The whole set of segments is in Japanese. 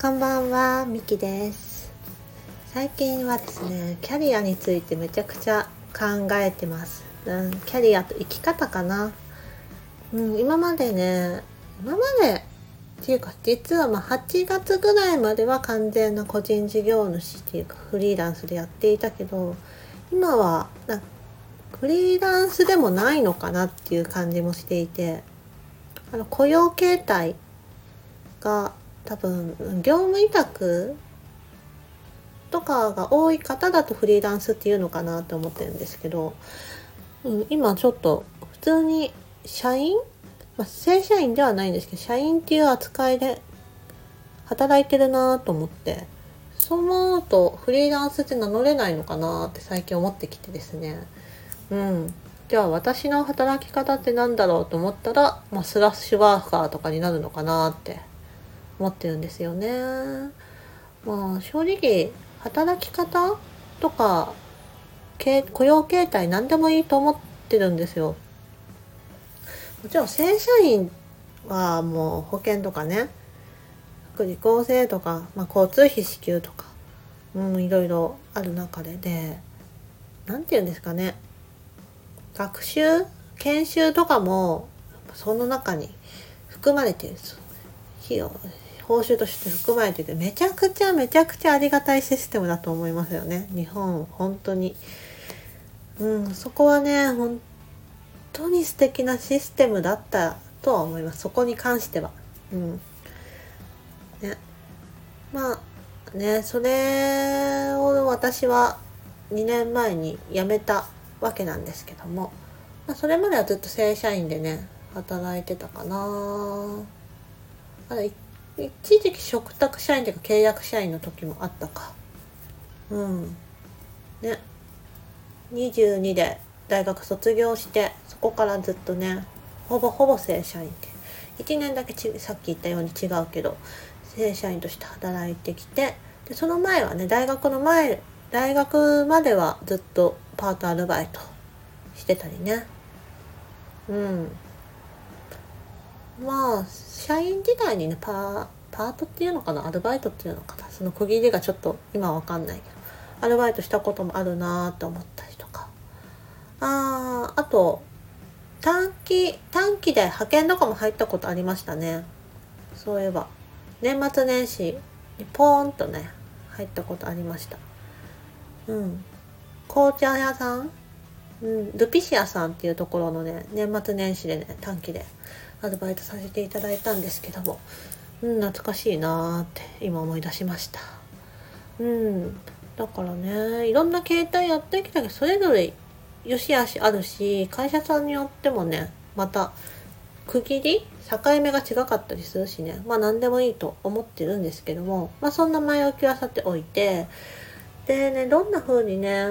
こんばんは、みきです。最近はですね、キャリアについてめちゃくちゃ考えてます。うん、キャリアと生き方かな。うん、今までね、今までっていうか実はまあ8月ぐらいまでは完全な個人事業主っていうかフリーランスでやっていたけど、今はなフリーランスでもないのかなっていう感じもしていて、あの雇用形態が多分業務委託とかが多い方だとフリーランスっていうのかなと思ってるんですけど、うん、今ちょっと普通に社員、まあ、正社員ではないんですけど社員っていう扱いで働いてるなと思ってそう思うとフリーランスって名乗れないのかなって最近思ってきてですね。うん。じゃあ私の働き方って何だろうと思ったら、まあ、スラッシュワーカーとかになるのかなって思ってるんですよね。まあ正直働き方とか雇用形態何でもいいと思ってるんですよ。もちろん正社員はもう保険とかね福利厚生とか、まあ、交通費支給とか、うん、いろいろある中でで何て言うんですかね学習研修とかもその中に含まれてるんです。費用報酬として含まれててめちゃくちゃめちゃくちゃありがたいシステムだと思いますよね。日本本当に。うんそこはね本当に素敵なシステムだったとは思います。そこに関しては。うん。ね。まあねそれを私は2年前に辞めたわけなんですけども、まあ、それまではずっと正社員でね働いてたかな。あれ一時期嘱託社員というか契約社員の時もあったか。うん。ね。22で大学卒業してそこからずっとねほぼほぼ正社員で1年だけちさっき言ったように違うけど正社員として働いてきてでその前はね大学の前大学まではずっとパートアルバイトしてたりね。うん。まあ社員時代にねパーパートっていうのかな？アルバイトっていうのかな？その区切りがちょっと今わかんないけど。アルバイトしたこともあるなと思ったりとか。あーあと短期短期で派遣とかも入ったことありましたね。そういえば。年末年始にポーンとね入ったことありました。うん。紅茶屋さん？うん、ルピシアさんっていうところのね年末年始でね短期でアルバイトさせていただいたんですけども、うん、懐かしいなーって今思い出しました。うんだからねいろんな携帯やってきたけどそれぞれ良し悪しあるし会社さんによってもねまた区切り境目が違かったりするしねまあ何でもいいと思ってるんですけどもまあそんな前置きはさておいてでねどんな風にね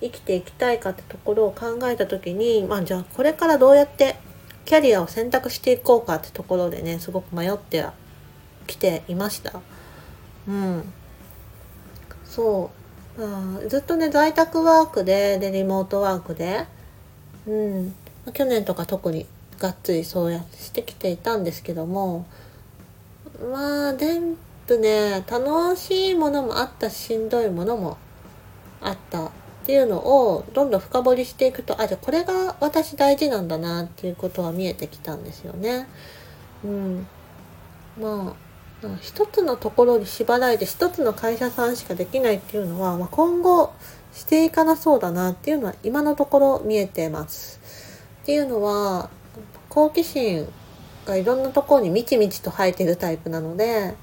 生きていきたいかってところを考えた時にまあじゃあこれからどうやってキャリアを選択していこうかってところでねすごく迷ってはきていました。うん。そう、あ、ずっとね在宅ワークででリモートワークで。うん、去年とか特にがっつりそうやってしてきていたんですけども。まあ全部ね楽しいものもあったししんどいものもあったっていうのをどんどん深掘りしていくとあじゃあこれが私大事なんだなっていうことは見えてきたんですよね。うん、まあ一つのところに縛られて一つの会社さんしかできないっていうのは、まあ、今後していかなそうだなっていうのは今のところ見えてます。っていうのは好奇心がいろんなところにみちみちと生えてるタイプなので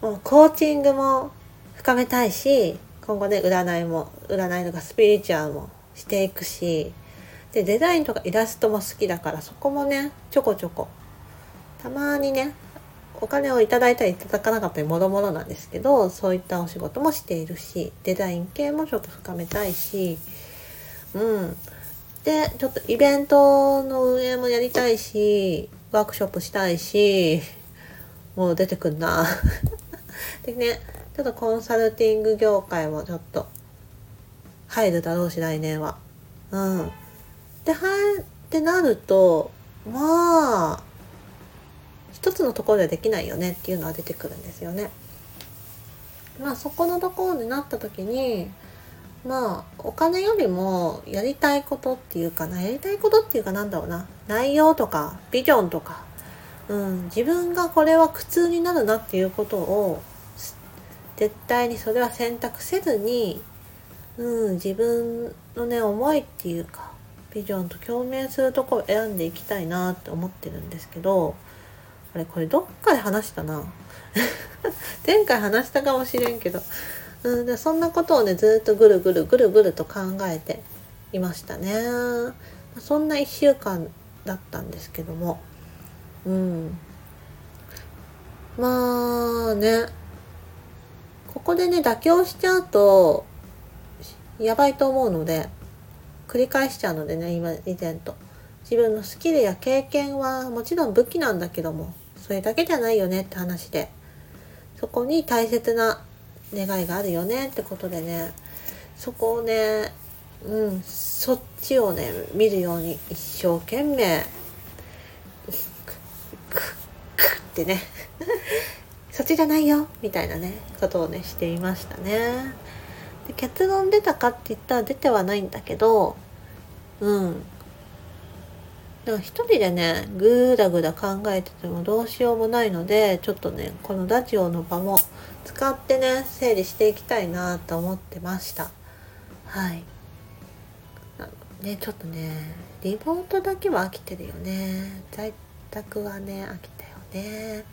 コーチングも深めたいし今後ね占いも占いとかスピリチュアルもしていくしでデザインとかイラストも好きだからそこもねちょこちょこたまにねお金をいただいたりいただかなかったりもろもろなんですけどそういったお仕事もしているしデザイン系もちょっと深めたいしうんでちょっとイベントの運営もやりたいしワークショップしたいしもう出てくんな でねちょっとコンサルティング業界もちょっと入るだろうし来年は。うん。で入ってなるとまあ一つのところでできないよねっていうのは出てくるんですよね。まあそこのところになった時にまあお金よりもやりたいことっていうかなやりたいことっていうかなんだろうな内容とかビジョンとか、うん、自分がこれは苦痛になるなっていうことを絶対にそれは選択せずに、うん、自分のね思いっていうかビジョンと共鳴するところを選んでいきたいなって思ってるんですけどあれこれどっかで話したな。前回話したかもしれんけど、うん、でそんなことをねずっとぐるぐるぐるぐると考えていましたね。そんな1週間だったんですけども。うん。まあね。ここでね妥協しちゃうとやばいと思うので繰り返しちゃうのでね今以前と。自分のスキルや経験はもちろん武器なんだけども。それだけじゃないよねって話で。そこに大切な願いがあるよねってことでね。そこをねうんそっちをね見るように一生懸命クックってね。そっちじゃないよみたいなねことをねしていましたね。で結論出たかって言ったら出てはないんだけどうん。だか一人でねぐだぐだ考えててもどうしようもないのでちょっとねこのラジオの場も使ってね整理していきたいなと思ってました。はい。ねちょっとねリモートだけは飽きてるよね。在宅はね飽きたよね。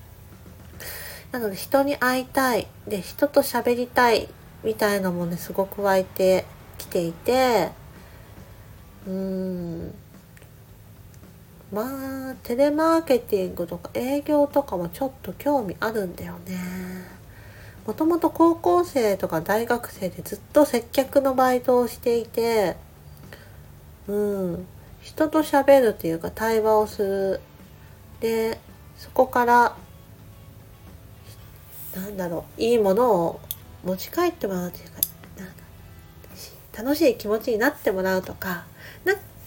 なので人に会いたい。で人と喋りたいみたいなのもねすごく湧いてきていて。うーん。まあテレマーケティングとか営業とかもちょっと興味あるんだよね。もともと高校生とか大学生でずっと接客のバイトをしていてうん。人と喋るっていうか対話をする。でそこからなんだろういいものを持ち帰ってもらうっていうか楽しい気持ちになってもらうとか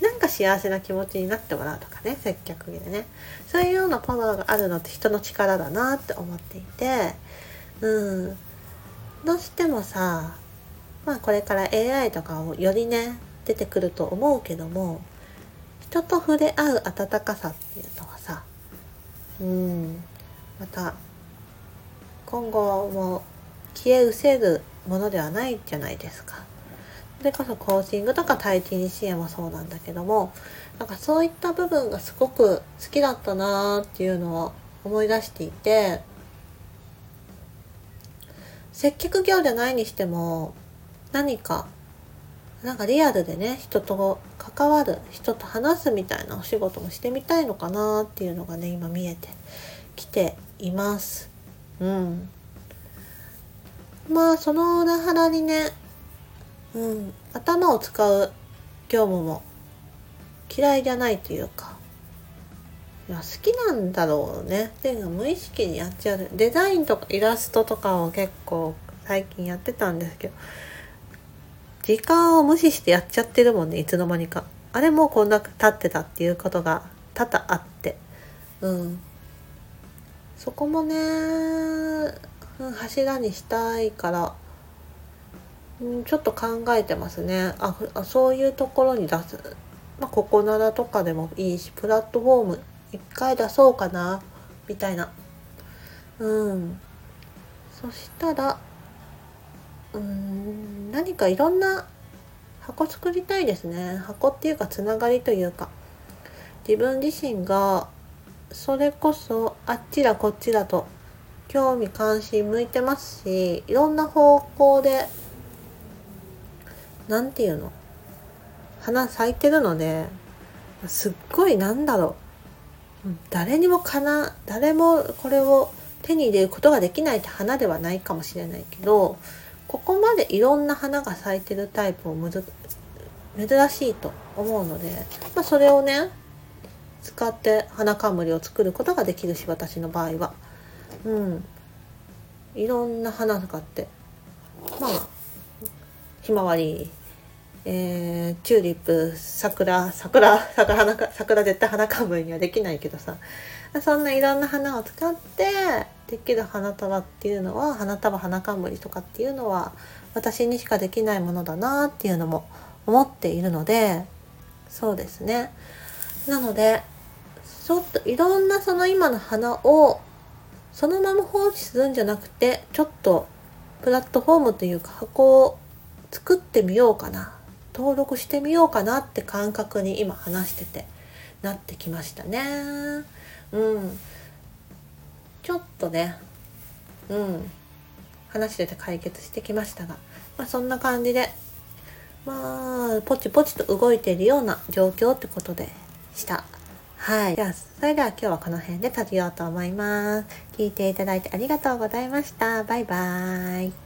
なんか幸せな気持ちになってもらうとかね接客でね。そういうようなパワーがあるのって人の力だなって思っていて。うん。どうしてもさまあこれから AI とかをよりね出てくると思うけども人と触れ合う温かさっていうのはさうん。また今後も消え失せるものではないじゃないですか。それこそコーチングとか対人支援もそうなんだけどもなんかそういった部分がすごく好きだったなーっていうのを思い出していて接客業じゃないにしても何かなんかリアルでね人と関わる人と話すみたいなお仕事もしてみたいのかなっていうのがね今見えてきています。うん、まあその裏腹にねうん、頭を使う業務も嫌いじゃないというか。いや好きなんだろうね。っていうの無意識にやっちゃう。デザインとかイラストとかを結構最近やってたんですけど。時間を無視してやっちゃってるもんねいつの間にか。あれもこんな立ってたっていうことが多々あって。うん。そこもね、柱にしたいから。うん、ちょっと考えてますね。ああそういうところに出す、まあ、ここならとかでもいいしプラットフォーム一回出そうかなみたいな。うん。そしたらうん何かいろんな箱作りたいですね。箱っていうかつながりというか。自分自身がそれこそあっちだこっちだと興味関心向いてますしいろんな方向で何て言うの？花咲いてるのですっごいなんだろう。誰にもかな誰もこれを手に入れることができないって花ではないかもしれないけどここまでいろんな花が咲いてるタイプをむず珍しいと思うので、まあ、それをね使って花冠を作ることができるし私の場合は。うん。いろんな花使って。まあひまわり。えー、チューリップ桜桜桜花桜絶対花冠にはできないけどさ。そんないろんな花を使ってできる花束っていうのは花束花冠とかっていうのは私にしかできないものだなっていうのも思っているのでそうですね。なのでちょっといろんなその今の花をそのまま放置するんじゃなくてちょっとプラットフォームというか箱を作ってみようかな登録してみようかなって感覚に今話しててなってきましたねうんちょっとねうん話してて解決してきましたが、まあ、そんな感じでまあポチポチと動いているような状況ってことでしたはい。では、それでは今日はこの辺で閉じようと思います。聞いていただいてありがとうございました。バイバーイ。